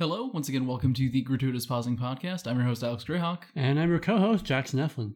Hello, once again, welcome to the Gratuitous Pausing Podcast. I'm your host, Alex Greyhawk. And I'm your co-host, Jackson Eflin.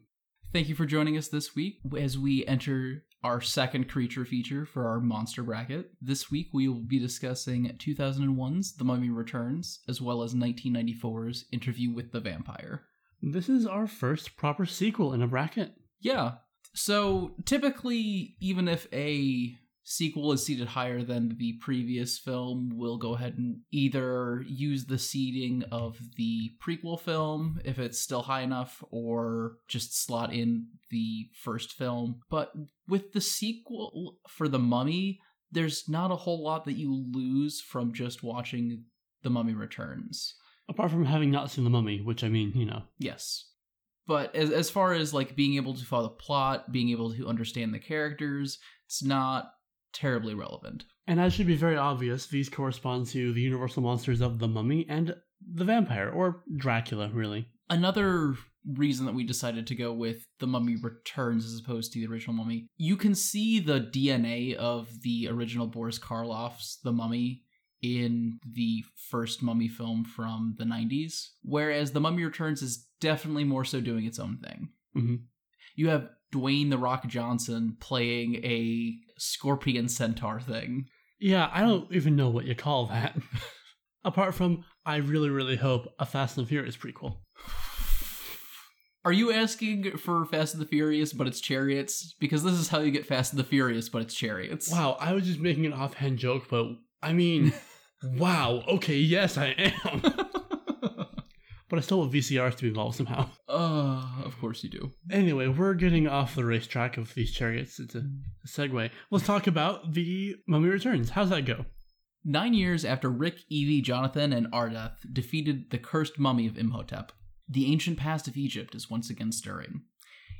Thank you for joining us this week as we enter our second creature feature for our monster bracket. This week we will be discussing 2001's The Mummy Returns, as well as 1994's Interview with the Vampire. This is our first proper sequel in a bracket. Yeah. So typically, even if a sequel is seated higher than the previous film, we'll go ahead and either use the seating of the prequel film if it's still high enough, or just slot in the first film. But with the sequel for The Mummy, there's not a whole lot that you lose from just watching The Mummy Returns. Apart from having not seen The Mummy, which I mean, you know. Yes. But as, as far as like being able to follow the plot, being able to understand the characters, it's not terribly relevant. And as should be very obvious, these correspond to the universal monsters of The Mummy and the vampire, or Dracula, really. Another reason that we decided to go with The Mummy Returns as opposed to the original Mummy, you can see the DNA of the original Boris Karloff's The Mummy in the first Mummy film from the 90s, whereas The Mummy Returns is definitely more so doing its own thing. Mm-hmm. You have Dwayne The Rock Johnson playing a scorpion centaur thing. Yeah, I don't even know what you call that. Apart from, I really, really hope a Fast and the Furious prequel. Are you asking for Fast and the Furious, but it's chariots? Because this is how you get Fast and the Furious, but it's chariots. Wow, I was just making an offhand joke, but I mean, wow, okay, yes, I am. but I still want VCRs to be involved somehow. Uh, of course you do. Anyway, we're getting off the racetrack of these chariots. It's a, a segue. Let's talk about the Mummy Returns. How's that go? Nine years after Rick, Evie, Jonathan, and Ardeth defeated the cursed mummy of Imhotep, the ancient past of Egypt is once again stirring.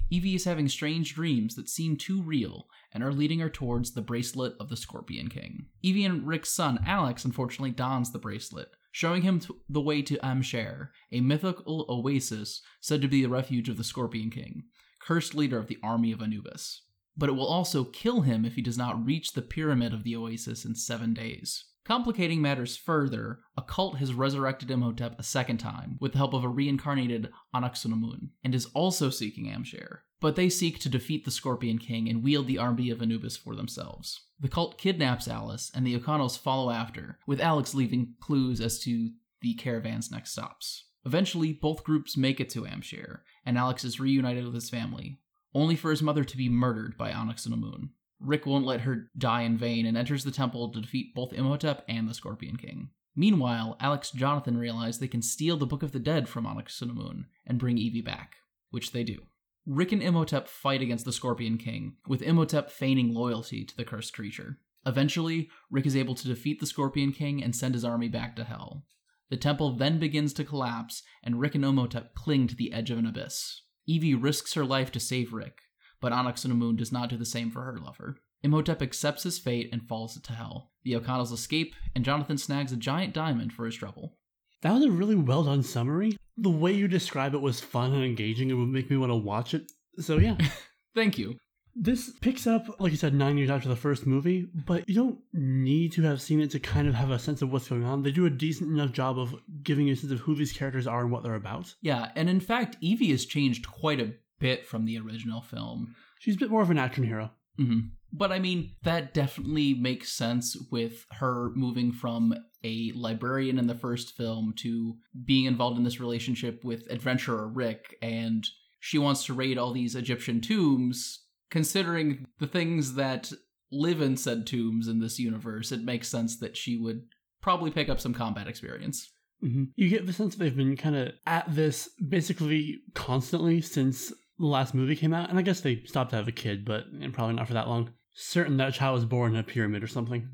Evie is having strange dreams that seem too real and are leading her towards the bracelet of the Scorpion King. Evie and Rick's son, Alex, unfortunately dons the bracelet, showing him the way to Ahm Shere, a mythical oasis said to be the refuge of the Scorpion King, cursed leader of the army of Anubis. But it will also kill him if he does not reach the pyramid of the oasis in seven days. Complicating matters further, a cult has resurrected Imhotep a second time with the help of a reincarnated Anck-su-namun, and is also seeking Ahm Shere. But they seek to defeat the Scorpion King and wield the army of Anubis for themselves. The cult kidnaps Alice, and the O'Connells follow after, with Alex leaving clues as to the caravan's next stops. Eventually, both groups make it to Ahm Shere, and Alex is reunited with his family, only for his mother to be murdered by Anck-su-namun. Rick won't let her die in vain and enters the temple to defeat both Imhotep and the Scorpion King. Meanwhile, Alex and Jonathan realize they can steal the Book of the Dead from Anck-su-namun and bring Evie back, which they do. Rick and Imhotep fight against the Scorpion King, with Imhotep feigning loyalty to the cursed creature. Eventually, Rick is able to defeat the Scorpion King and send his army back to Hell. The temple then begins to collapse, and Rick and Imhotep cling to the edge of an abyss. Evie risks her life to save Rick, but Anck-su-namun does not do the same for her lover. Imhotep accepts his fate and falls to hell. The O'Connells escape, and Jonathan snags a giant diamond for his trouble. That was a really well done summary. The way you describe it was fun and engaging. It would make me want to watch it. So, yeah. Thank you. This picks up, like you said, nine years after the first movie, but you don't need to have seen it to kind of have a sense of what's going on. They do a decent enough job of giving you a sense of who these characters are and what they're about. Yeah, and in fact, Evie has changed quite a bit from the original film. She's a bit more of an action hero. hmm But I mean, that definitely makes sense with her moving from a librarian in the first film to being involved in this relationship with adventurer Rick, and she wants to raid all these Egyptian tombs. Considering the things that live in said tombs in this universe, it makes sense that she would probably pick up some combat experience. hmm You get the sense they've been kind of at this basically constantly since the last movie came out, and I guess they stopped to have a kid, but and probably not for that long. Certain that child was born in a pyramid or something.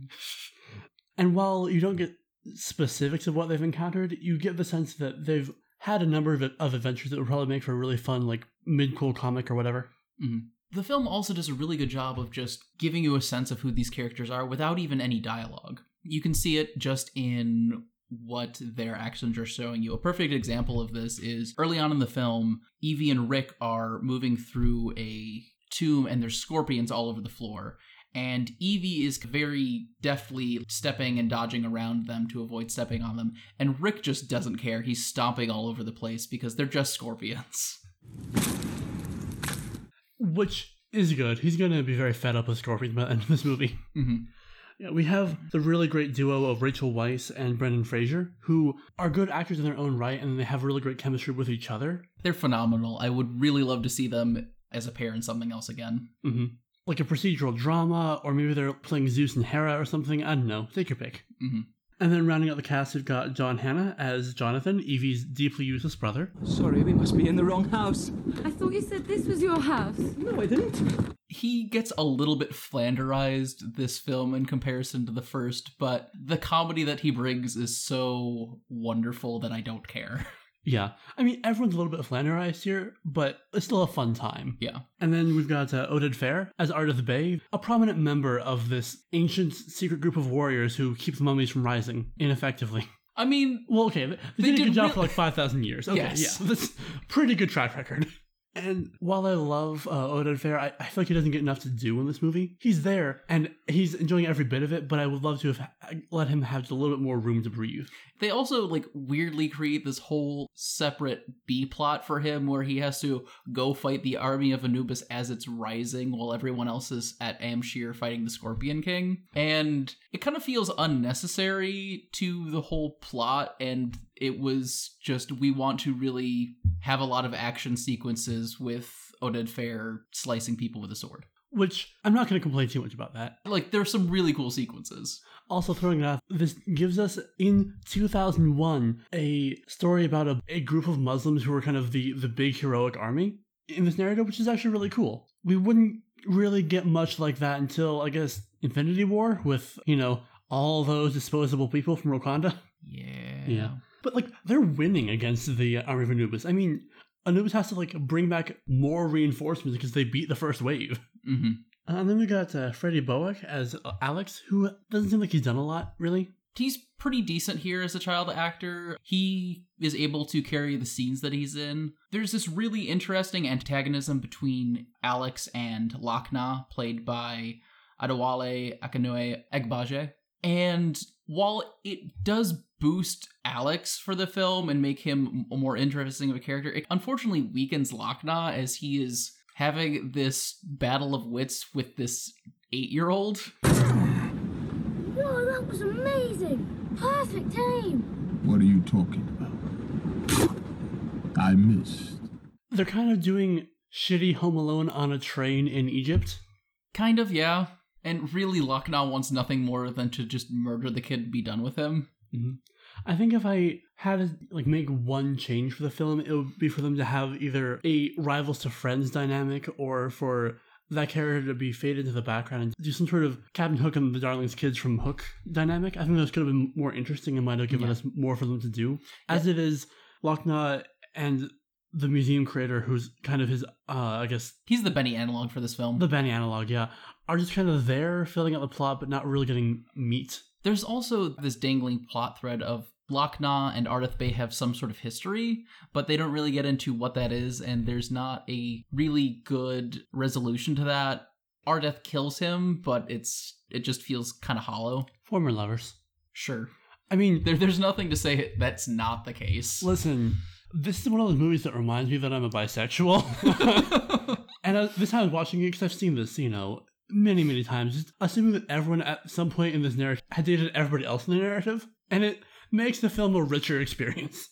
And while you don't get specifics of what they've encountered, you get the sense that they've had a number of, of adventures that would probably make for a really fun, like mid cool comic or whatever. Mhm. The film also does a really good job of just giving you a sense of who these characters are without even any dialogue. You can see it just in what their actions are showing you. A perfect example of this is early on in the film, Evie and Rick are moving through a tomb and there's scorpions all over the floor. and Evie is very deftly stepping and dodging around them to avoid stepping on them, and Rick just doesn't care. He's stomping all over the place because they're just scorpions. Which is good. He's going to be very fed up with scorpions by the end of this movie. hmm Yeah, we have the really great duo of Rachel Weisz and Brendan Fraser, who are good actors in their own right, and they have really great chemistry with each other. They're phenomenal. I would really love to see them as a pair in something else again. hmm Like a procedural drama, or maybe they're playing Zeus and Hera or something. I don't know. Take your pick. hmm And then rounding out the cast, we've got John Hannah as Jonathan, Evie's deeply useless brother. Sorry, we must be in the wrong house. I thought you said this was your house. No, I didn't. He gets a little bit flanderized this film in comparison to the first, but the comedy that he brings is so wonderful that I don't care. Yeah, I mean, everyone's a little bit flanderized here, but it's still a fun time. yeah. And then we've got uh, Oded Fehr as Ardeth Bay, a prominent member of this ancient secret group of warriors who keep the mummies from rising ineffectively. I mean, Well, okay, they, they did a good job for like 5,000 years. Okay, Yes. yeah, that's pretty good track record. And while I love uh, Oded Fehr, I, I feel like he doesn't get enough to do in this movie. He's there, and he's enjoying every bit of it, but I would love to have let him have just a little bit more room to breathe. They also like weirdly create this whole separate B plot for him where he has to go fight the army of Anubis as it's rising while everyone else is at Ahm Shere fighting the Scorpion King. And it kind of feels unnecessary to the whole plot and it was just we want to really have a lot of action sequences with Oded Fehr slicing people with a sword. Which I'm not going to complain too much about that. Like there's some really cool sequences. Also, throwing it out, this gives us in 2001 a story about a, a group of Muslims who were kind of the, the big heroic army in this narrative, which is actually really cool. We wouldn't really get much like that until, I guess, Infinity War with, you know, all those disposable people from Wakanda. Yeah. Yeah. But, like, they're winning against the army of Anubis. I mean, Anubis has to, like, bring back more reinforcements because they beat the first wave. hmm Uh, and then we got uh, Freddie Boath as uh, Alex, who doesn't seem like he's done a lot, really. he's pretty decent here as a child actor. He is able to carry the scenes that he's in. There's this really interesting antagonism between Alex and Lock-Nah, played by Adewale Akinue Egbaje. And while it does boost Alex for the film and make him a more interesting of a character, it unfortunately weakens Lock-Nah as he is having this battle of wits with this eight-year-old. Whoa, that was amazing! Perfect aim! What are you talking about? I missed. They're kind of doing shitty Home Alone on a train in Egypt. Kind of, yeah. And really, Lock-Nah wants nothing more than to just murder the kid and be done with him. Mm-hmm. I think if I had to like make one change for the film, it would be for them to have either a rivals to friends dynamic or for that character to be faded to the background and do some sort of Captain Hook and the Darlings kids from Hook dynamic. I think those could have been more interesting and might have given Yeah. us more for them to do. As it is, Lock-Nah and the museum creator, who's kind of his, uh, I guess, He's the Benny analog for this film. the Benny analog, yeah, are just kind of there filling out the plot, but not really getting meat. There's also this dangling plot thread of Lock-Nah and Ardeth Bay have some sort of history, but they don't really get into what that is, and there's not a really good resolution to that. Ardeth kills him, but it's it just feels kind of hollow. Former lovers. Sure. I mean, There, there's nothing to say that's not the case. Listen, this is one of those movies that reminds me that I'm a bisexual. and I, this time I was watching it because I've seen this, you know, many, many times, just assuming that everyone at some point in this narrative had dated everybody else in the narrative, and it makes the film a richer experience.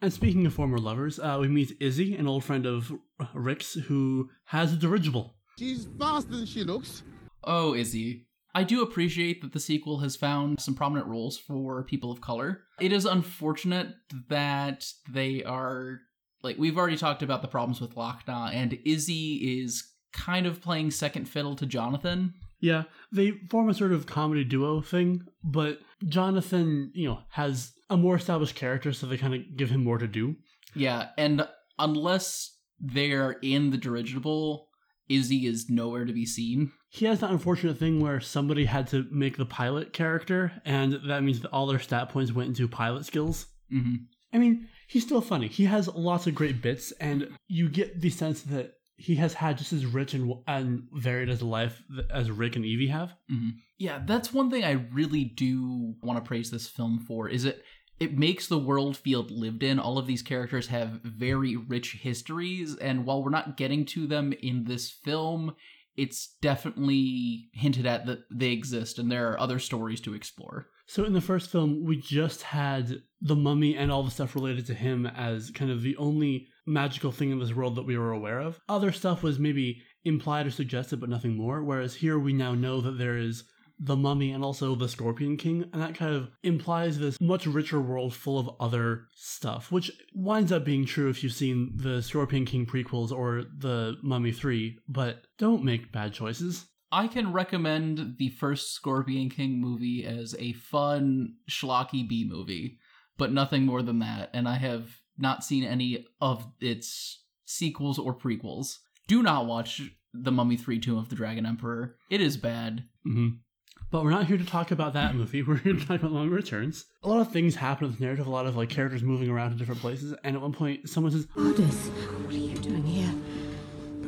And speaking of former lovers, uh, we meet Izzy, an old friend of Rick's, who has a dirigible. She's faster than she looks. Oh, Izzy. I do appreciate that the sequel has found some prominent roles for people of color. It is unfortunate that they are like we've already talked about the problems with Lock-Nah, and Izzy is kind of playing second fiddle to Jonathan. Yeah, they form a sort of comedy duo thing, but Jonathan, you know, has a more established character, so they kind of give him more to do. Yeah, and unless they're in the dirigible, Izzy is nowhere to be seen. He has that unfortunate thing where somebody had to make the pilot character, and that means that all their stat points went into pilot skills. hmm I mean, he's still funny. He has lots of great bits, and you get the sense that he has had just as rich and, and varied as life as Rick and Evie have. Mhm. Yeah, that's one thing I really do want to praise this film for. Is it it makes the world feel lived in. All of these characters have very rich histories, and while we're not getting to them in this film, it's definitely hinted at that they exist and there are other stories to explore. So in the first film, we just had the mummy and all the stuff related to him as kind of the only magical thing in this world that we were aware of. Other stuff was maybe implied or suggested, but nothing more. Whereas here we now know that there is the mummy and also the scorpion king and that kind of implies this much richer world full of other stuff which winds up being true if you've seen the scorpion king prequels or the mummy 3 but don't make bad choices I can recommend the first Scorpion King movie as a fun schlocky B movie, but nothing more than that. And I have not seen any of its sequels or prequels. Do not watch The Mummy 3 Tomb of the Dragon Emperor. It is bad. hmm But we're not here to talk about that movie. We're here to talk about Mummy Returns. A lot of things happen in the narrative, a lot of like characters moving around to different places, and at one point someone says, Ardeth, what are you doing here?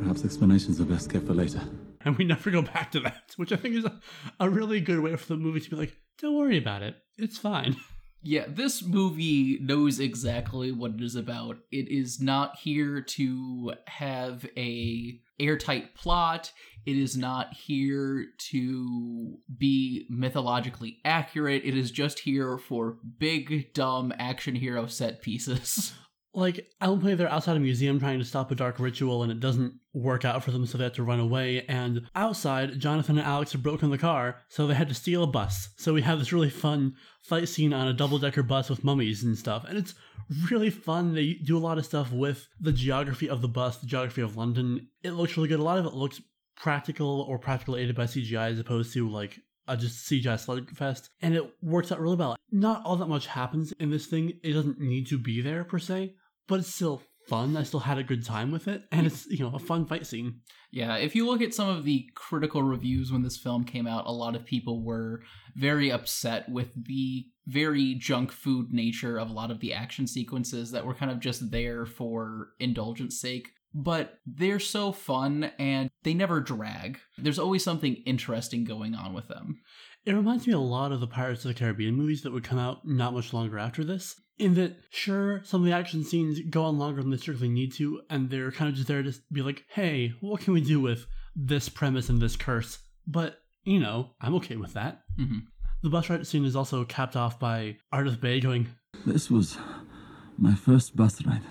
Perhaps explanations are best kept for later. and we never go back to that, which I think is a, a really good way for the movie to be like, don't worry about it. It's fine. Yeah, this movie knows exactly what it is about. It is not here to have a airtight plot. It is not here to be mythologically accurate. It is just here for big dumb action hero set pieces. Like, point they're outside a museum trying to stop a dark ritual and it doesn't work out for them, so they have to run away. And outside, Jonathan and Alex have broken the car, so they had to steal a bus. So we have this really fun fight scene on a double decker bus with mummies and stuff. And it's really fun. They do a lot of stuff with the geography of the bus, the geography of London. It looks really good. A lot of it looks practical or practical aided by CGI as opposed to like a just CGI slugfest, and it works out really well. Not all that much happens in this thing. It doesn't need to be there per se, but it's still fun. I still had a good time with it, and it's you know a fun fight scene. Yeah, if you look at some of the critical reviews when this film came out, a lot of people were very upset with the very junk food nature of a lot of the action sequences that were kind of just there for indulgence sake. But they're so fun and they never drag. There's always something interesting going on with them. It reminds me a lot of the Pirates of the Caribbean movies that would come out not much longer after this. In that, sure, some of the action scenes go on longer than they strictly need to, and they're kind of just there to be like, hey, what can we do with this premise and this curse? But, you know, I'm okay with that. Mhm. The bus ride scene is also capped off by Ardeth Bay going, This was my first bus ride.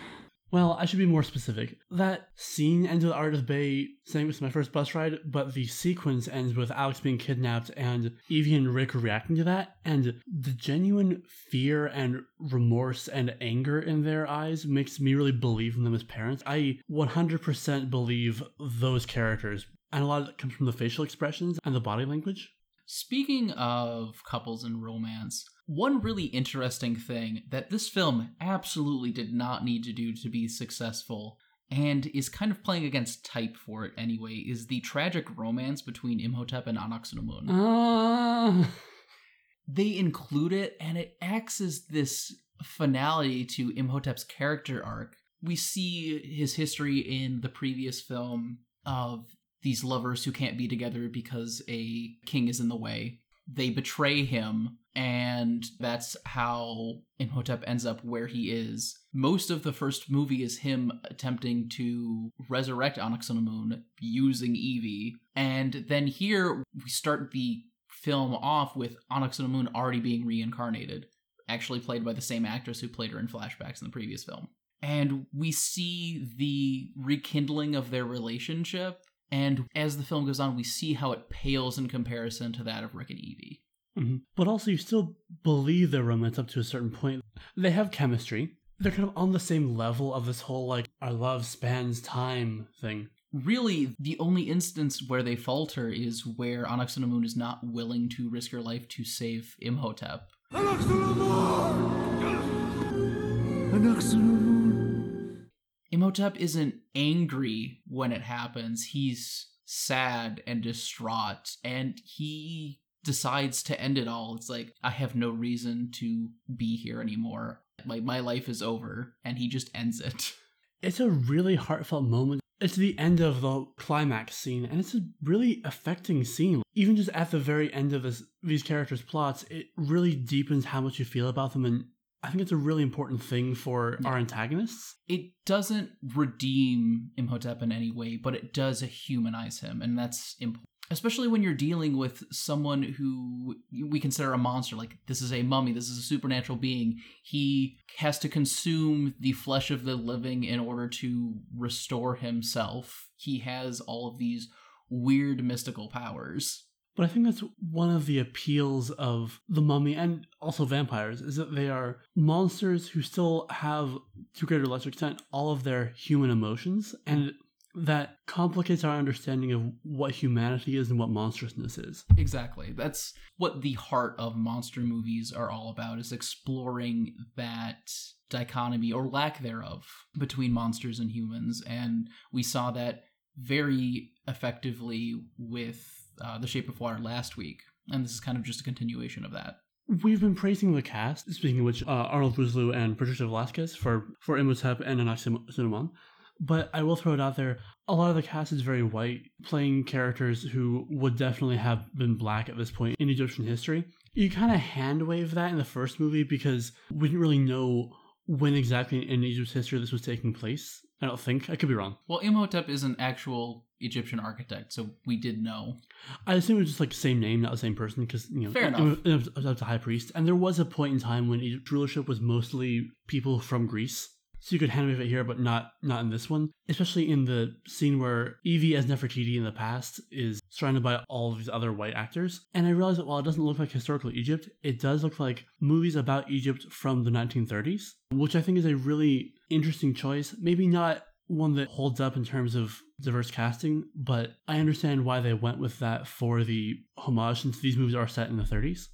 Well, I should be more specific. That scene ends with Ardeth Bay saying is my first bus ride, but the sequence ends with Alex being kidnapped and Evie and Rick reacting to that, and the genuine fear and remorse and anger in their eyes makes me really believe in them as parents. I 100% believe those characters, and a lot of it comes from the facial expressions and the body language. Speaking of couples and romance, one really interesting thing that this film absolutely did not need to do to be successful and is kind of playing against type for it anyway is the tragic romance between Imhotep and Anck-su-namun. Ah. they include it and it acts as this finality to Imhotep's character arc. We see his history in the previous film of these lovers who can't be together because a king is in the way. They betray him, and that's how Imhotep ends up where he is. Most of the first movie is him attempting to resurrect Anck-su-namun using Evie, and then here we start the film off with Anck-su-namun already being reincarnated, actually played by the same actress who played her in flashbacks in the previous film. And we see the rekindling of their relationship, and as the film goes on, we see how it pales in comparison to that of Rick and Evie. Mhm. But also, you still believe their romance up to a certain point. They have chemistry. They're kind of on the same level of this whole, like, our love spans time thing. Really, the only instance where they falter is where Anck-su-namun is not willing to risk her life to save Imhotep. Imhotep isn't angry when it happens. He's sad and distraught, and he decides to end it all. It's like, I have no reason to be here anymore. Like, my life is over, and he just ends it. It's a really heartfelt moment. it's the end of the climax scene, and it's a really affecting scene. Even just at the very end of this, these characters' plots, it really deepens how much you feel about them, and I think it's a really important thing for our antagonists. It doesn't redeem Imhotep in any way, but it does humanize him, and that's important. Especially when you're dealing with someone who we consider a monster, like this is a mummy, this is a supernatural being. He has to consume the flesh of the living in order to restore himself. He has all of these weird mystical powers. But I think that's one of the appeals of the mummy and also vampires is that they are monsters who still have, to greater or lesser extent, all of their human emotions, and that complicates our understanding of what humanity is and what monstrousness is. Exactly. That's what the heart of monster movies are all about is exploring that dichotomy or lack thereof between monsters and humans and we saw that very effectively with uh, The Shape of Water last week and this is kind of just a continuation of that. We've been praising the cast, speaking of which, uh, Arnold Vosloo and Patricia Velasquez for, for Imhotep and Anck-su-namun. But I will throw it out there. A lot of the cast is very white, playing characters who would definitely have been black at this point in Egyptian history. You kind of hand wave that in the first movie because we didn't really know when exactly in Egypt's history this was taking place. I don't think. I could be wrong. Well, Imhotep is an actual Egyptian architect, so we did know. I assume it was just like the same name, not the same person, because you know, Fair it, enough. It was, it was a high priest, and there was a point in time when Egypt's rulership was mostly people from Greece. So you could hand wave it here, but not not in this one. Especially in the scene where Evie as Nefertiti in the past is surrounded by all of these other white actors. And I realized that while it doesn't look like historical Egypt, it does look like movies about Egypt from the 1930s, which I think is a really interesting choice. Maybe not one that holds up in terms of diverse casting, but I understand why they went with that for the homage since these movies are set in the 30s.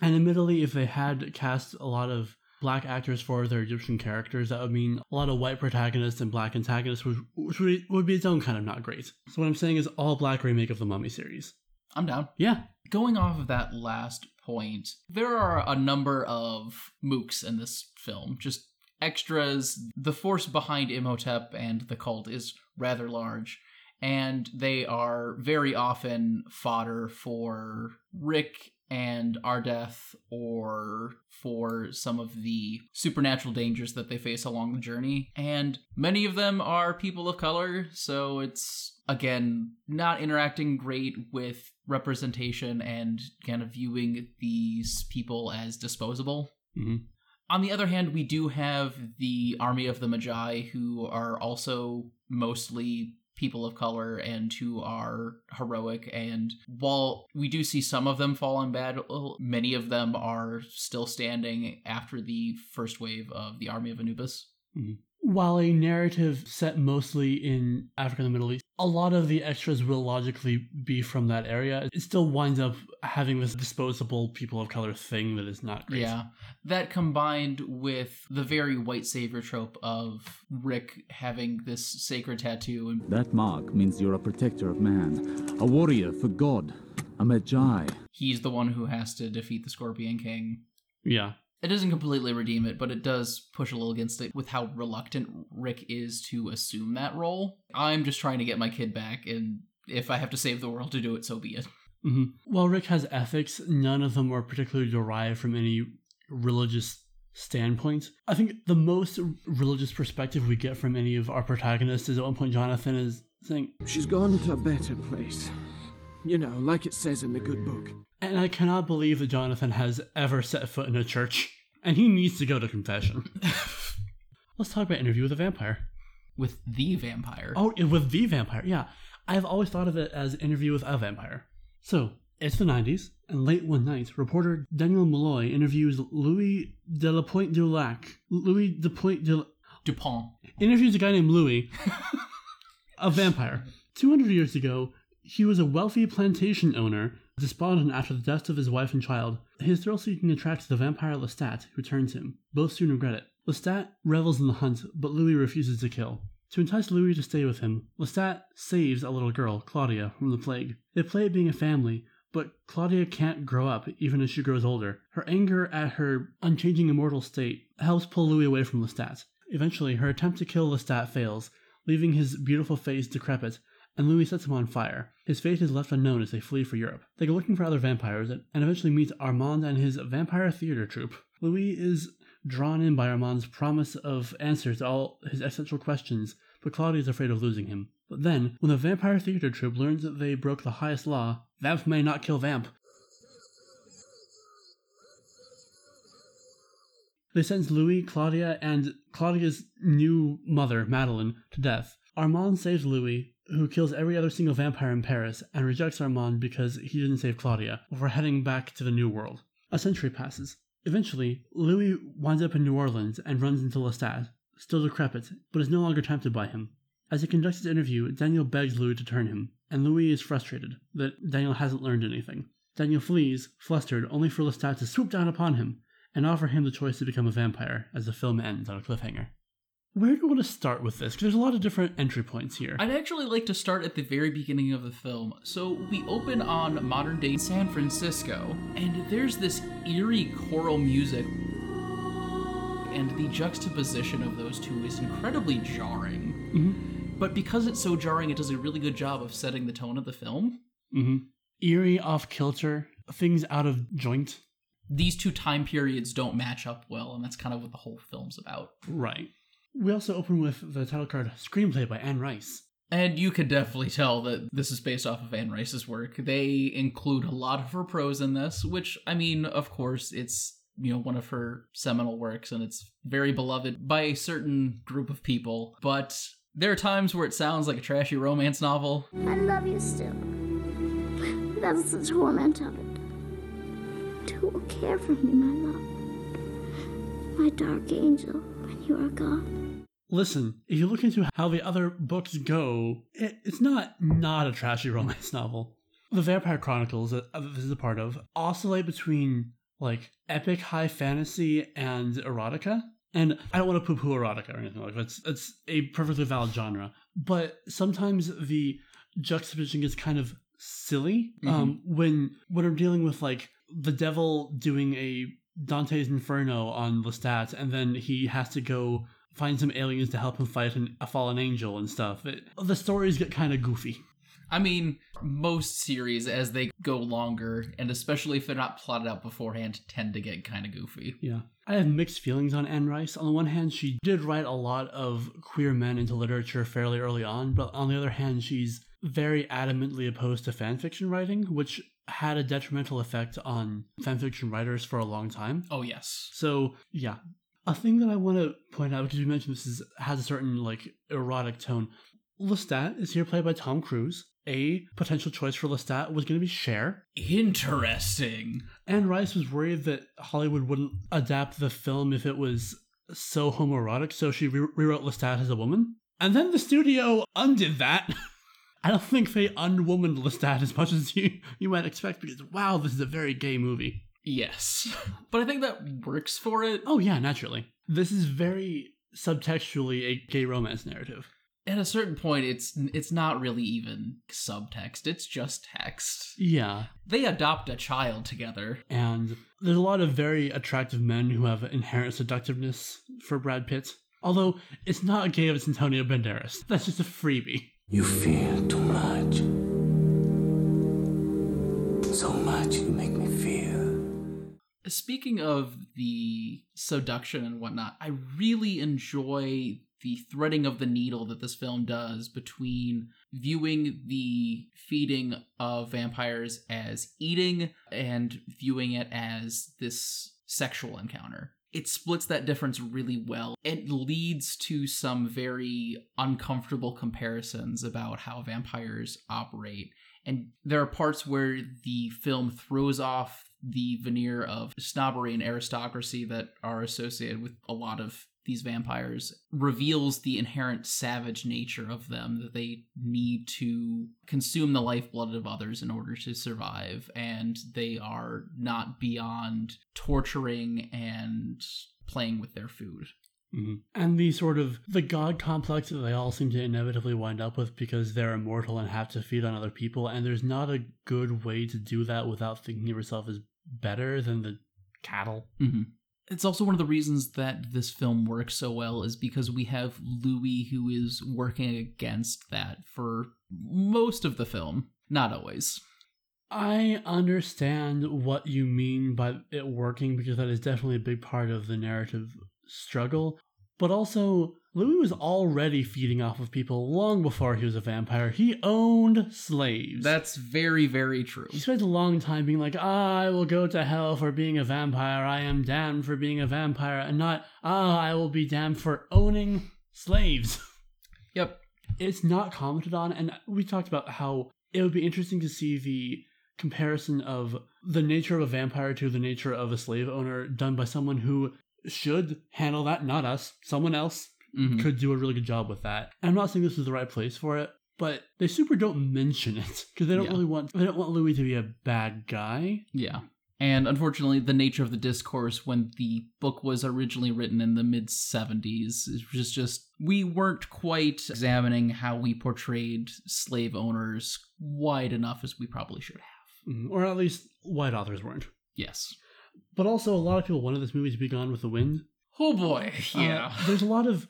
And admittedly, if they had cast a lot of black actors for their Egyptian characters, that would mean a lot of white protagonists and black antagonists, which, which would, would be its own kind of not great. So what I'm saying is all black remake of the Mummy series. I'm down. Yeah, Going off of that last point, there are a number of mooks in this film, just extras. The force behind Imhotep and the cult is rather large, and they are very often fodder for Rick and Ardeth or for some of the supernatural dangers that they face along the journey. And many of them are people of color, so it's again not interacting great with representation and kind of viewing these people as disposable. Mhm. On the other hand, we do have the army of the Medjai who are also mostly people of color and who are heroic. And while we do see some of them fall in battle many of them are still standing after the first wave of the army of anubis mm-hmm. While a narrative set mostly in Africa and the Middle East, a lot of the extras will logically be from that area. It still winds up having this disposable people of color thing that is not great. Yeah. That combined with the very white savior trope of Rick having this sacred tattoo and That mark means you're a protector of man, a warrior for God, a Medjai. he's the one who has to defeat the Scorpion King. Yeah. It doesn't completely redeem it, but it does push a little against it with how reluctant Rick is to assume that role. I'm just trying to get my kid back, and if I have to save the world to do it, so be it. hmm While Rick has ethics, none of them are particularly derived from any religious standpoint. I think the most religious perspective we get from any of our protagonists is at one point Jonathan is saying, She's gone to a better place. You know, like it says in the good book. And I cannot believe that Jonathan has ever set foot in a church, and he needs to go to confession. Let's talk about Interview with a Vampire. With the vampire. Oh, with the vampire, yeah. I've always thought of it as Interview with a Vampire. So, it's the 90s, and late one night, reporter Daniel Malloy interviews Louis de la Pointe du Lac. Louis de Pointe de Dupont. interviews a guy named Louis, a vampire. 200 years ago, he was a wealthy plantation owner, despondent after the deaths of his wife and child. His thrill seeking attracts the vampire Lestat, who turns him. Both soon regret it. Lestat revels in the hunt, but Louis refuses to kill. To entice Louis to stay with him, Lestat saves a little girl, Claudia, from the plague. They play at being a family, but Claudia can't grow up even as she grows older. Her anger at her unchanging immortal state helps pull Louis away from Lestat. Eventually, her attempt to kill Lestat fails, leaving his beautiful face decrepit, and Louis sets him on fire. His fate is left unknown as they flee for Europe. They go looking for other vampires and eventually meet Armand and his vampire theater troupe. Louis is drawn in by Armand's promise of answers to all his existential questions, but Claudia is afraid of losing him. But then, when the vampire theater troupe learns that they broke the highest law, vamp may not kill vamp, They sentence Louis, Claudia, and Claudia's new mother, Madeline, to death. Armand saves Louis, who kills every other single vampire in Paris, and rejects Armand because he didn't save Claudia, before heading back to the New World. A century passes. Eventually, Louis winds up in New Orleans and runs into Lestat, still decrepit, but is no longer tempted by him. As he conducts his interview, Daniel begs Louis to turn him, and Louis is frustrated that Daniel hasn't learned anything. Daniel flees, flustered, only for Lestat to swoop down upon him and offer him the choice to become a vampire as the film ends on a cliffhanger. Where do you want to start with this? Because there's a lot of different entry points here. I'd actually like to start at the very beginning of the film. So we open on modern day San Francisco, and there's this eerie choral music. And the juxtaposition of those two is incredibly jarring. Mm-hmm. But because it's so jarring, it does a really good job of setting the tone of the film. Mm-hmm. Eerie, off kilter, things out of joint. These two time periods don't match up well, and that's kind of what the whole film's about. Right. We also open with the title card Screenplay by Anne Rice. And you could definitely tell that this is based off of Anne Rice's work. They include a lot of her prose in this, which, I mean, of course, it's, you know, one of her seminal works and it's very beloved by a certain group of people. But there are times where it sounds like a trashy romance novel. I love you still. That's the torment of it. Who will care for me, my love? My dark angel, when you are gone. Listen, if you look into how the other books go, it, it's not not a trashy romance novel. The Vampire Chronicles that uh, this is a part of oscillate between like epic high fantasy and erotica. And I don't want to poo-poo erotica or anything like that. It's it's a perfectly valid genre. But sometimes the juxtaposition gets kind of silly um, when when we're dealing with like the devil doing a Dante's Inferno on Lestat, and then he has to go find some aliens to help him fight an, a fallen angel and stuff. It, the stories get kind of goofy. I mean, most series, as they go longer, and especially if they're not plotted out beforehand, tend to get kind of goofy. Yeah. I have mixed feelings on Anne Rice. On the one hand, she did write a lot of queer men into literature fairly early on, but on the other hand, she's very adamantly opposed to fanfiction writing, which had a detrimental effect on fanfiction writers for a long time. Oh, yes. So, yeah. A thing that I want to point out, because you mentioned this is, has a certain, like, erotic tone. Lestat is here played by Tom Cruise. A potential choice for Lestat was going to be Cher. Interesting. Anne Rice was worried that Hollywood wouldn't adapt the film if it was so homoerotic, so she re- rewrote Lestat as a woman. And then the studio undid that. I don't think they unwomaned Lestat as much as you, you might expect because, wow, this is a very gay movie. Yes. But I think that works for it. Oh, yeah, naturally. This is very subtextually a gay romance narrative. At a certain point, it's it's not really even subtext. It's just text. Yeah. They adopt a child together. And there's a lot of very attractive men who have inherent seductiveness for Brad Pitt. Although it's not gay if it's Antonio Banderas. That's just a freebie. You fear too much. So much you make me fear. Speaking of the seduction and whatnot, I really enjoy the threading of the needle that this film does between viewing the feeding of vampires as eating and viewing it as this sexual encounter. It splits that difference really well. It leads to some very uncomfortable comparisons about how vampires operate. And there are parts where the film throws off the veneer of snobbery and aristocracy that are associated with a lot of these vampires reveals the inherent savage nature of them that they need to consume the lifeblood of others in order to survive and they are not beyond torturing and playing with their food Mhm. And the sort of the god complex that they all seem to inevitably wind up with because they're immortal and have to feed on other people, and there's not a good way to do that without thinking of yourself as better than the cattle. mm-hmm. It's also one of the reasons that this film works so well is because we have Louis who is working against that for most of the film. Not always. I understand what you mean by it working because that is definitely a big part of the narrative struggle. But also, Louis was already feeding off of people long before he was a vampire. He owned slaves. That's very, very true. he spent a long time being like, ah, I will go to hell for being a vampire. I am damned for being a vampire. And not, ah, I will be damned for owning slaves. Yep. it's not commented on and we talked about how it would be interesting to see the comparison of the nature of a vampire to the nature of a slave owner done by someone who should handle that not us someone else Mhm. could do a really good job with that i'm not saying this is the right place for it but they super don't mention it because they don't Yeah. really want they don't want louis to be a bad guy Yeah. And unfortunately, the nature of the discourse when the book was originally written in the mid 70s is just, just we weren't quite examining how we portrayed slave owners wide enough as we probably should have. Mhm. or at least white authors weren't Yes. but also a lot of people wanted this movie to be gone with the wind Oh boy. Uh, there's a lot of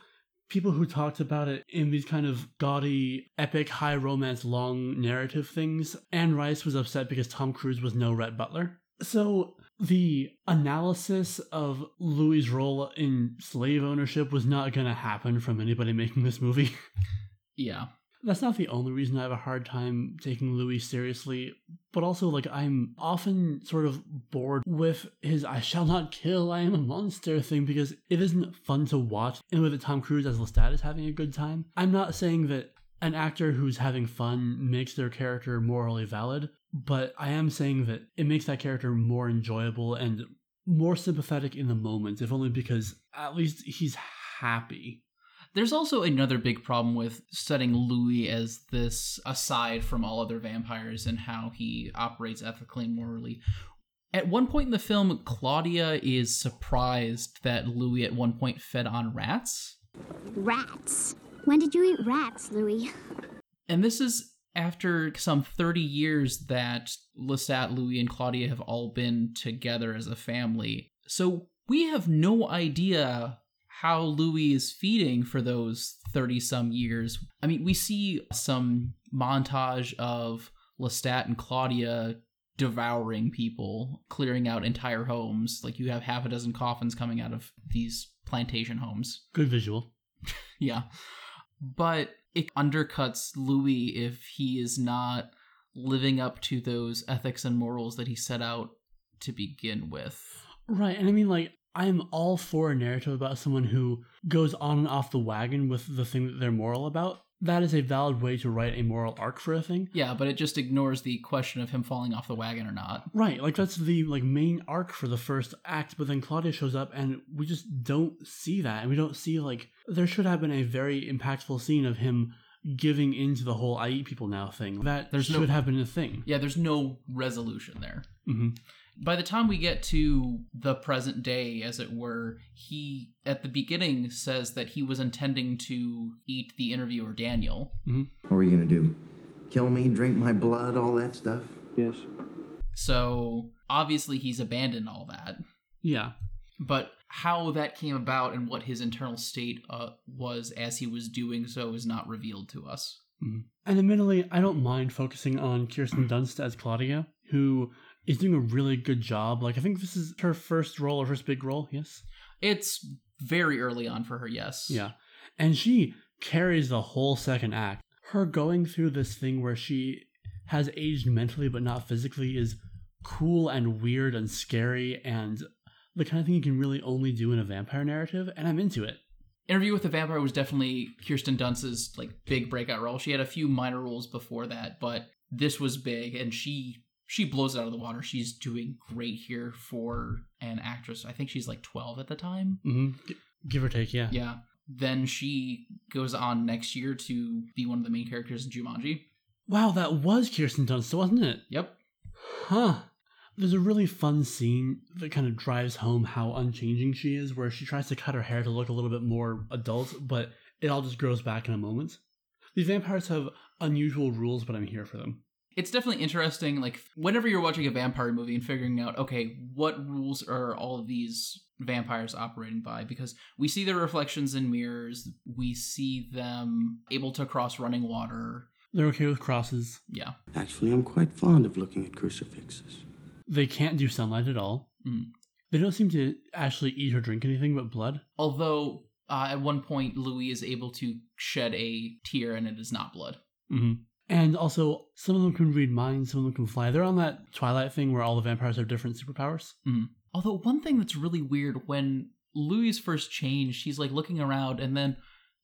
people who talked about it in these kind of gaudy, epic, high romance, long narrative things. Anne Rice was upset because Tom Cruise was no Rhett Butler. So the analysis of Louis' role in slave ownership was not going to happen from anybody making this movie. yeah. That's not the only reason I have a hard time taking Louis seriously, but also, like, I'm often sort of bored with his I shall not kill, I am a monster thing because it isn't fun to watch And with Tom Cruise as Lestat is having a good time. I'm not saying that an actor who's having fun makes their character morally valid, but I am saying that it makes that character more enjoyable and more sympathetic in the moment, if only because at least he's happy. There's also another big problem with setting Louis as this aside from all other vampires and how he operates ethically and morally. At one point in the film, Claudia is surprised that Louis at one point fed on rats. Rats. When did you eat rats, Louis? And this is after some 30 years that Lestat, Louis, and Claudia have all been together as a family. So we have no idea how Louis is feeding for those 30 some years. I mean, we see some montage of Lestat and Claudia devouring people, clearing out entire homes. Like you have half a dozen coffins coming out of these plantation homes. Good visual. Yeah. But it undercuts Louis if he is not living up to those ethics and morals that he set out to begin with. Right, and I mean, like, I'm all for a narrative about someone who goes on and off the wagon with the thing that they're moral about. That is a valid way to write a moral arc for a thing. Yeah, but it just ignores the question of him falling off the wagon or not. Right, like that's the like main arc for the first act, but then Claudia shows up and we just don't see that. And we don't see like there should have been a very impactful scene of him giving into the whole I eat people now thing. That There's no- should have been a thing. Yeah, there's no resolution there. hmm By the time we get to the present day, as it were, he, at the beginning, says that he was intending to eat the interviewer Daniel. What were you gonna do? Kill me, drink my blood, all that stuff? Yes. So obviously he's abandoned all that. Yeah. But how that came about and what his internal state uh, was as he was doing so is not revealed to us. Mhm. And admittedly, I don't mind focusing on Kirsten Dunst as Claudia, who is doing a really good job. Like, I think this is her first role or first big role, yes? It's very early on for her, yes. Yeah. And she carries the whole second act. Her going through this thing where she has aged mentally but not physically is cool and weird and scary and the kind of thing you can really only do in a vampire narrative, and I'm into it. Interview with the Vampire was definitely Kirsten Dunst's like big breakout role. She had a few minor roles before that, but this was big and she she blows it out of the water. She's doing great here for an actress. I think she's like 12 at the time. hmm give or take, yeah. Yeah. Then she goes on next year to be one of the main characters in Jumanji. Wow, that was Kirsten Dunst, wasn't it? Yep. Huh. There's a really fun scene that kind of drives home how unchanging she is, where she tries to cut her hair to look a little bit more adult, but it all just grows back in a moment. These vampires have unusual rules, but I'm here for them. It's definitely interesting, like, whenever you're watching a vampire movie and figuring out, okay, what rules are all of these vampires operating by because we see their reflections in mirrors, we see them able to cross running water. They're okay with crosses. Yeah. Actually, I'm quite fond of looking at crucifixes. They can't do sunlight at all. Mm. They don't seem to actually eat or drink anything but blood. Although uh, at one point Louis is able to shed a tear and it is not blood. hmm And also, some of them can read minds, some of them can fly. They're on that Twilight thing where all the vampires have different superpowers. Mm-hmm. Although one thing that's really weird when Louis first changed, he's like looking around and then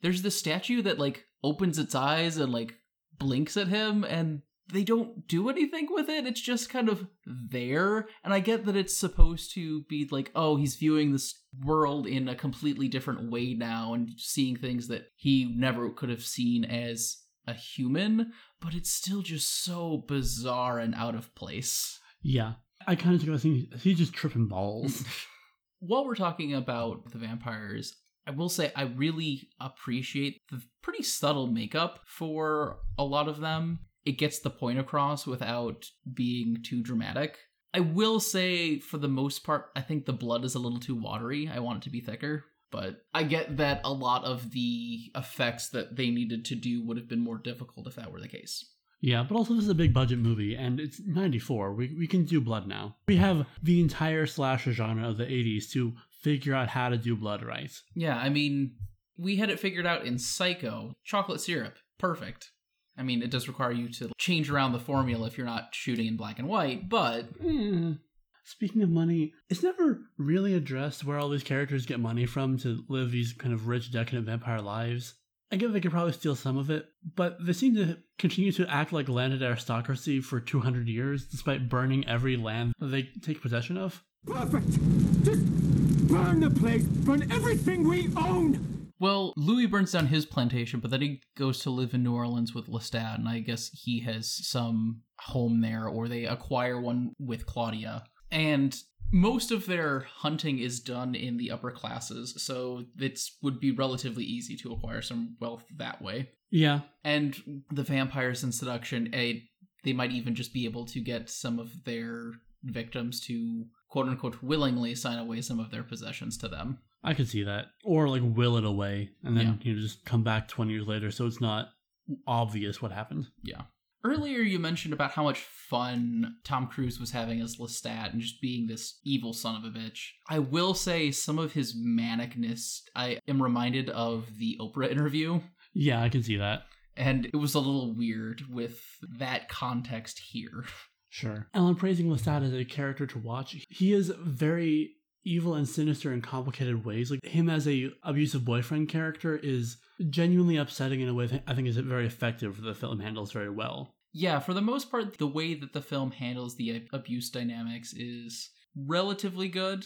there's this statue that like opens its eyes and like blinks at him and they don't do anything with it. It's just kind of there. And I get that it's supposed to be like, oh, he's viewing this world in a completely different way now and seeing things that he never could have seen as a human, but it's still just so bizarre and out of place. Yeah. I kind of took that thing, he's just tripping balls. While we're talking about the vampires, I will say I really appreciate the pretty subtle makeup for a lot of them. It gets the point across without being too dramatic. I will say, for the most part, I think the blood is a little too watery. I want it to be thicker. But I get that a lot of the effects that they needed to do would have been more difficult if that were the case. yeah, but also this is a big budget movie, and it's 94. We, we can do blood now. We have the entire slasher genre of the 80s to figure out how to do blood right. Yeah, I mean, we had it figured out in Psycho. Chocolate syrup. Perfect. I mean, it does require you to change around the formula if you're not shooting in black and white, but Eh. Speaking of money, it's never really addressed where all these characters get money from to live these kind of rich, decadent vampire lives. I guess they could probably steal some of it, but they seem to continue to act like landed aristocracy for 200 years, despite burning every land that they take possession of. Perfect! Just burn the place! Burn everything we own! Well, Louis burns down his plantation, but then he goes to live in New Orleans with Lestat, and I guess he has some home there, or they acquire one with Claudia. And most of their hunting is done in the upper classes, so it would be relatively easy to acquire some wealth that way. Yeah, And the vampires in seduction, a they might even just be able to get some of their victims to quote unquote willingly sign away some of their possessions to them. I could see that. Or like will it away and then you know just come back 20 years later so it's not obvious what happened. Yeah. Earlier, you mentioned about how much fun Tom Cruise was having as Lestat and just being this evil son of a bitch. I will say some of his manicness, I am reminded of the Oprah interview, Yeah, I can see that. and it was a little weird with that context here. Sure. And I'm praising Lestat as a character to watch. He is very evil and sinister in complicated ways. Like him as a abusive boyfriend character is genuinely upsetting in a way that I think is very effective. The film handles very well. Yeah, for the most part, the way that the film handles the abuse dynamics is relatively good.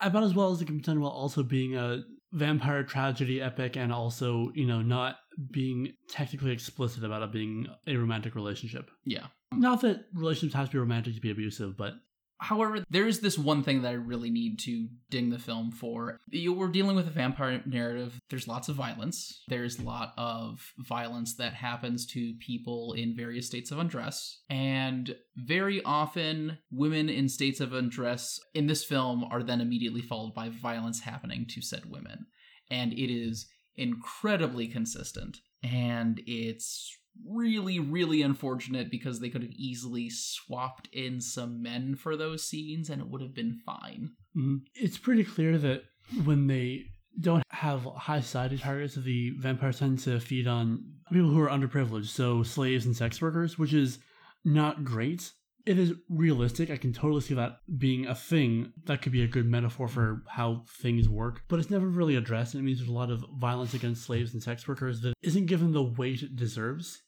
About as well as it can be done while also being a vampire tragedy epic and also, you know, not being technically explicit about it being a romantic relationship. Yeah. Not that relationships have to be romantic to be abusive, but However, there is this one thing that I really need to ding the film for. Were dealing with a vampire narrative. There's lots of violence. There's a lot of violence that happens to people in various states of undress. And very often, women in states of undress in this film are then immediately followed by violence happening to said women. And it is incredibly consistent. And it's really, really unfortunate because they could have easily swapped in some men for those scenes and it would have been fine. Mhm. It's pretty clear that when they don't have high society targets, the vampires tend to feed on people who are underprivileged, so slaves and sex workers, which is not great. It is realistic. I can totally see that being a thing. That could be a good metaphor for how things work, but it's never really addressed. It means there's a lot of violence against slaves and sex workers that isn't given the weight it deserves.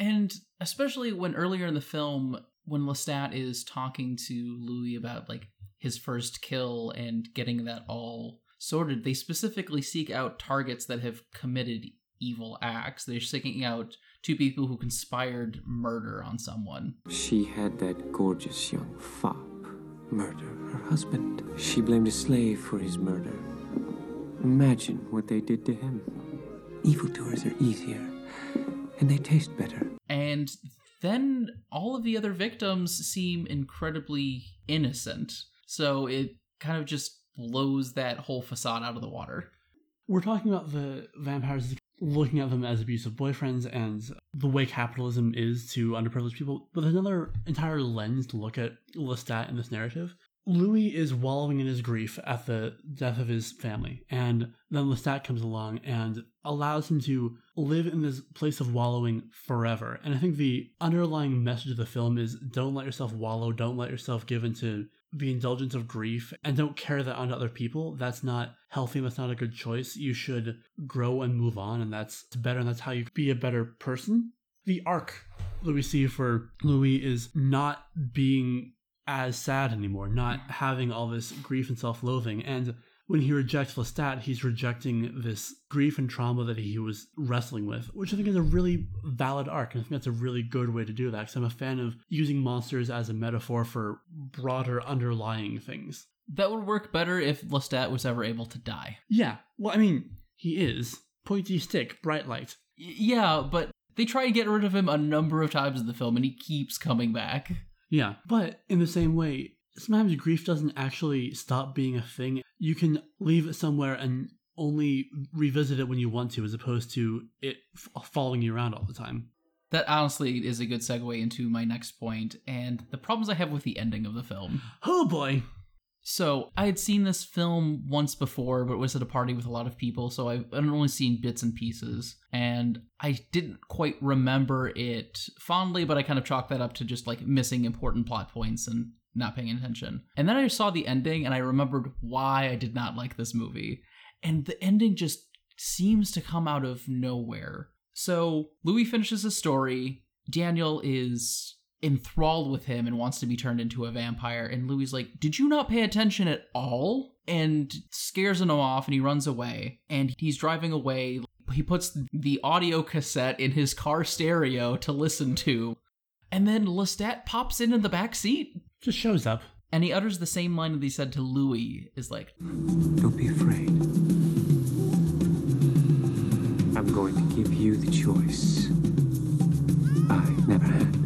And especially when earlier in the film, when Lestat is talking to Louis about like his first kill and getting that all sorted, they specifically seek out targets that have committed evil acts. They're seeking out two people who conspired murder on someone. She had that gorgeous young fop murder her husband. She blamed a slave for his murder. Imagine what they did to him. Evildoers are easier, and they taste better. And then all of the other victims seem incredibly innocent. So it kind of just blows that whole facade out of the water. We're talking about the vampires looking at them as abusive boyfriends and the way capitalism is to underprivileged people, but there's another entire lens to look at Lestat in this narrative. Louis is wallowing in his grief at the death of his family, and then Lestat comes along and allows him to live in this place of wallowing forever. And I think the underlying message of the film is don't let yourself wallow, don't let yourself give into the indulgence of grief, and don't carry that onto other people. That's not healthy, that's not a good choice. You should grow and move on, and that's better, and that's how you be a better person. The arc that we see for Louis is not being as sad anymore, not having all this grief and self loathing. And when he rejects Lestat, he's rejecting this grief and trauma that he was wrestling with, which I think is a really valid arc. And I think that's a really good way to do that because I'm a fan of using monsters as a metaphor for broader underlying things. That would work better if Lestat was ever able to die. Yeah, well, I mean, he is. Pointy stick, bright light. Y- yeah, but they try to get rid of him a number of times in the film and he keeps coming back. Yeah, but in the same way, sometimes grief doesn't actually stop being a thing. You can leave it somewhere and only revisit it when you want to, as opposed to it f- uh, following you around all the time. That honestly is a good segue into my next point and the problems I have with the ending of the film. Oh boy! So, I had seen this film once before, but it was at a party with a lot of people, so I- I'd only seen bits and pieces. And I didn't quite remember it fondly, but I kind of chalked that up to just like missing important plot points and not paying attention. And then I saw the ending and I remembered why I did not like this movie. And the ending just seems to come out of nowhere. So, Louis finishes his story. Daniel is enthralled with him and wants to be turned into a vampire. And Louis like, Did you not pay attention at all? And scares him off and he runs away. And he's driving away. He puts the audio cassette in his car stereo to listen to. And then Lestat pops in in the back seat. Just shows up. And he utters the same line that he said to Louis is like, Don't be afraid. I'm going to give you the choice I never had.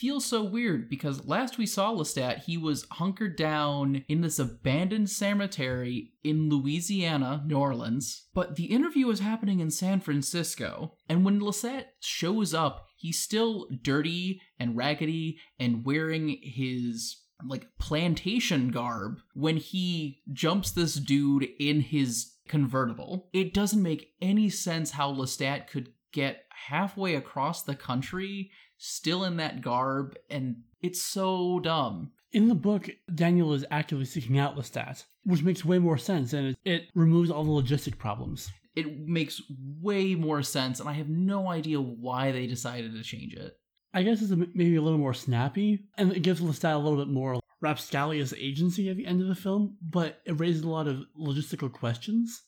Feels so weird because last we saw Lestat, he was hunkered down in this abandoned cemetery in Louisiana, New Orleans. But the interview was happening in San Francisco. And when Lestat shows up, he's still dirty and raggedy and wearing his like plantation garb when he jumps this dude in his convertible. It doesn't make any sense how Lestat could get halfway across the country still in that garb and it's so dumb. In the book, Daniel is actively seeking out Lestat, which makes way more sense and it, it removes all the logistic problems. It makes way more sense and I have no idea why they decided to change it. I guess it's a, maybe a little more snappy, and it gives Lestat a little bit more rapscallious agency at the end of the film, but it raises a lot of logistical questions.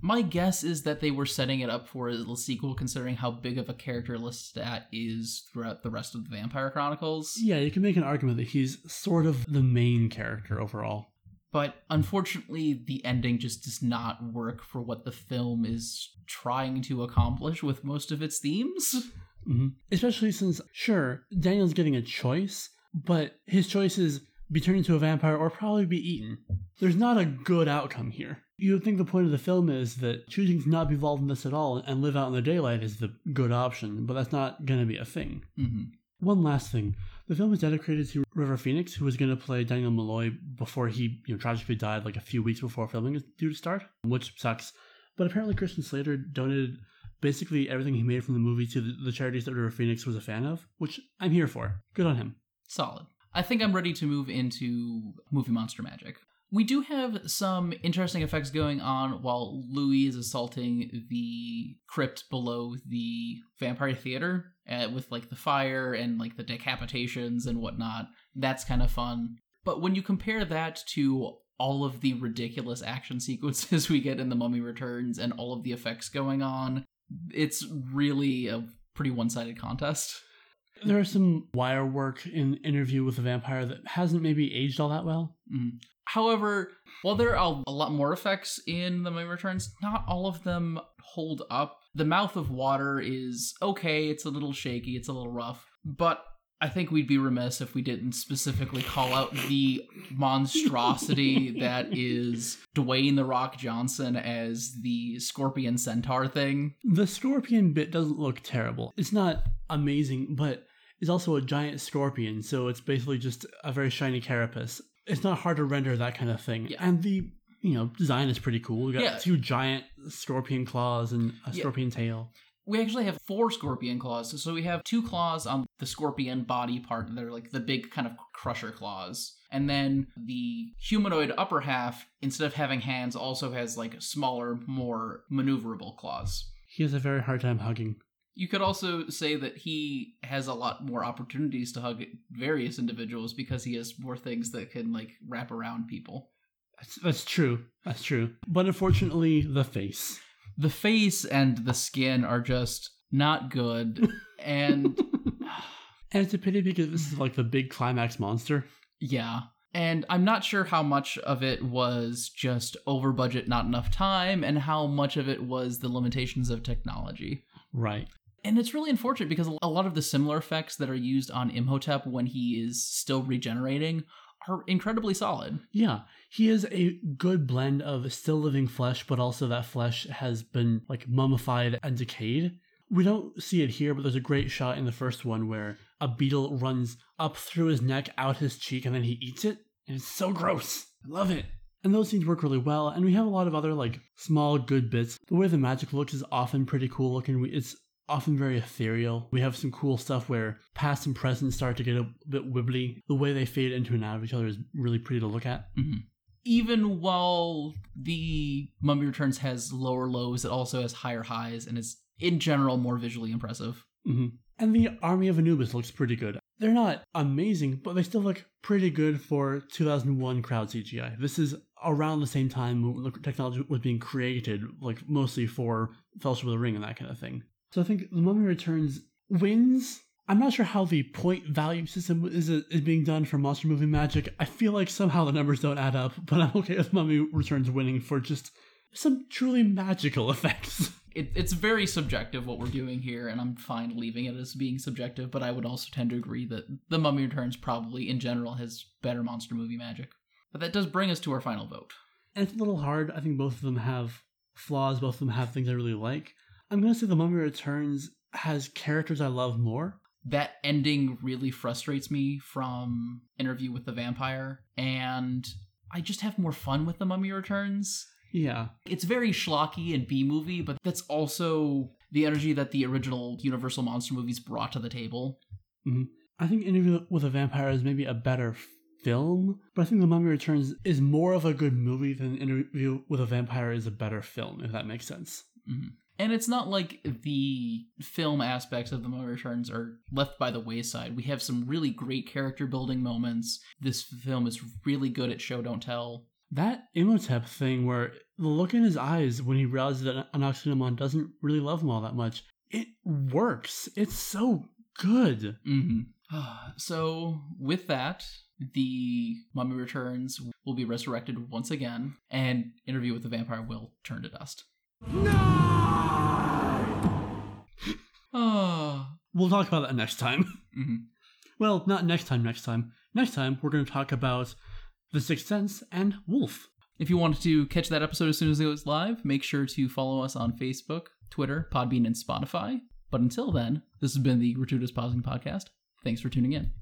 My guess is that they were setting it up for a sequel, considering how big of a character Lestat is throughout the rest of the Vampire Chronicles. Yeah, you can make an argument that he's sort of the main character overall. But unfortunately, the ending just does not work for what the film is trying to accomplish with most of its themes. hmm Especially since, sure, Daniel's getting a choice, but his choice is be turned into a vampire or probably be eaten. There's not a good outcome here. You would think the point of the film is that choosing to not be involved in this at all and live out in the daylight is the good option, but that's not going to be a thing. hmm One last thing. The film is dedicated to River Phoenix, who was going to play Daniel Malloy before he you know, tragically died like a few weeks before filming is due to start, which sucks. But apparently Christian Slater donated basically everything he made from the movie to the, the charities that River Phoenix was a fan of, which I'm here for. Good on him. Solid. I think I'm ready to move into movie monster magic. We do have some interesting effects going on while Louis is assaulting the crypt below the vampire theater uh, with like the fire and like the decapitations and whatnot. That's kind of fun. But when you compare that to all of the ridiculous action sequences we get in The Mummy Returns and all of the effects going on, it's really a pretty one sided contest. There is some wire work in Interview with a Vampire that hasn't maybe aged all that well. Mhm. However, while there are a lot more effects in The Mummy Returns, not all of them hold up. The Mouth of Water is okay, it's a little shaky, it's a little rough, but I think we'd be remiss if we didn't specifically call out the monstrosity that is Dwayne the Rock Johnson as the Scorpion Centaur thing. The scorpion bit doesn't look terrible. It's not amazing, but it's also a giant scorpion, so it's basically just a very shiny carapace. It's not hard to render that kind of thing. Yeah. And the you know design is pretty cool. We got Yeah. two giant scorpion claws and a Yeah. scorpion tail. We actually have four scorpion claws. So we have two claws on the scorpion body part. They're like the big kind of crusher claws. And then the humanoid upper half, instead of having hands, also has like smaller, more maneuverable claws. He has a very hard time hugging. You could also say that he has a lot more opportunities to hug various individuals because he has more things that can like wrap around people. That's, that's true. That's true. But unfortunately, the face. The face and the skin are just not good. and And it's a pity because this is like the big climax monster. yeah. And I'm not sure how much of it was just over budget, not enough time, and how much of it was the limitations of technology. Right. And it's really unfortunate because a lot of the similar effects that are used on Imhotep when he is still regenerating are incredibly solid. Yeah, he is a good blend of still living flesh, but also that flesh has been like mummified and decayed. We don't see it here, but there's a great shot in the first one where a beetle runs up through his neck, out his cheek, and then he eats it. And it's so gross. I love it. And those scenes work really well, and we have a lot of other like small good bits. The way the magic looks is often pretty cool looking. It's often very ethereal. We have some cool stuff where past and present start to get a bit wibbly. The way they fade into and out of each other is really pretty to look at. Even while the Mummy Returns has lower lows, it also has higher highs and is in general more visually impressive. hmm And the Army of Anubis looks pretty good. They're not amazing, but they still look pretty good for 2001 crowd CGI. This is around the same time when the technology was being created, like mostly for Fellowship of the Ring and that kind of thing. So I think The Mummy Returns wins. I'm not sure how the point value system is, is being done for Monster Movie Magic. I feel like somehow the numbers don't add up, but I'm okay with Mummy Returns winning for just some truly magical effects. It, it's very subjective what we're doing here, and I'm fine leaving it as being subjective, but I would also tend to agree that The Mummy Returns probably, in general, has better monster movie magic. But that does bring us to our final vote. And it's a little hard. I think both of them have flaws. Both of them have things I really like. I'm gonna say The Mummy Returns has characters I love more. that ending really frustrates me from Interview with the Vampire, and I just have more fun with The Mummy Returns. Yeah, It's very schlocky and B movie, but that's also the energy that the original Universal Monster movies brought to the table. I think Interview with a Vampire is maybe a better film, but I think The Mummy Returns is more of a good movie than Interview with a Vampire is a better film, if that makes sense. Mhm. And it's not like the film aspects of The Mummy Returns are left by the wayside. We have some really great character building moments. This film is really good at show don't tell. That Imhotep thing, where the look in his eyes when he realizes that Anck-su-namun doesn't really love him all that much, it works. It's so good. hmm So, with that, the Mummy Returns will be resurrected once again, and Interview with the Vampire will turn to dust. Oh. We'll talk about that next time. hmm Well, not next time, next time. Next time, we're going to talk about The Sixth Sense and Wolf. If you wanted to catch that episode as soon as it goes live, make sure to follow us on Facebook, Twitter, Podbean, and Spotify. But until then, this has been the Gratuitous Pausing Podcast. Thanks for tuning in.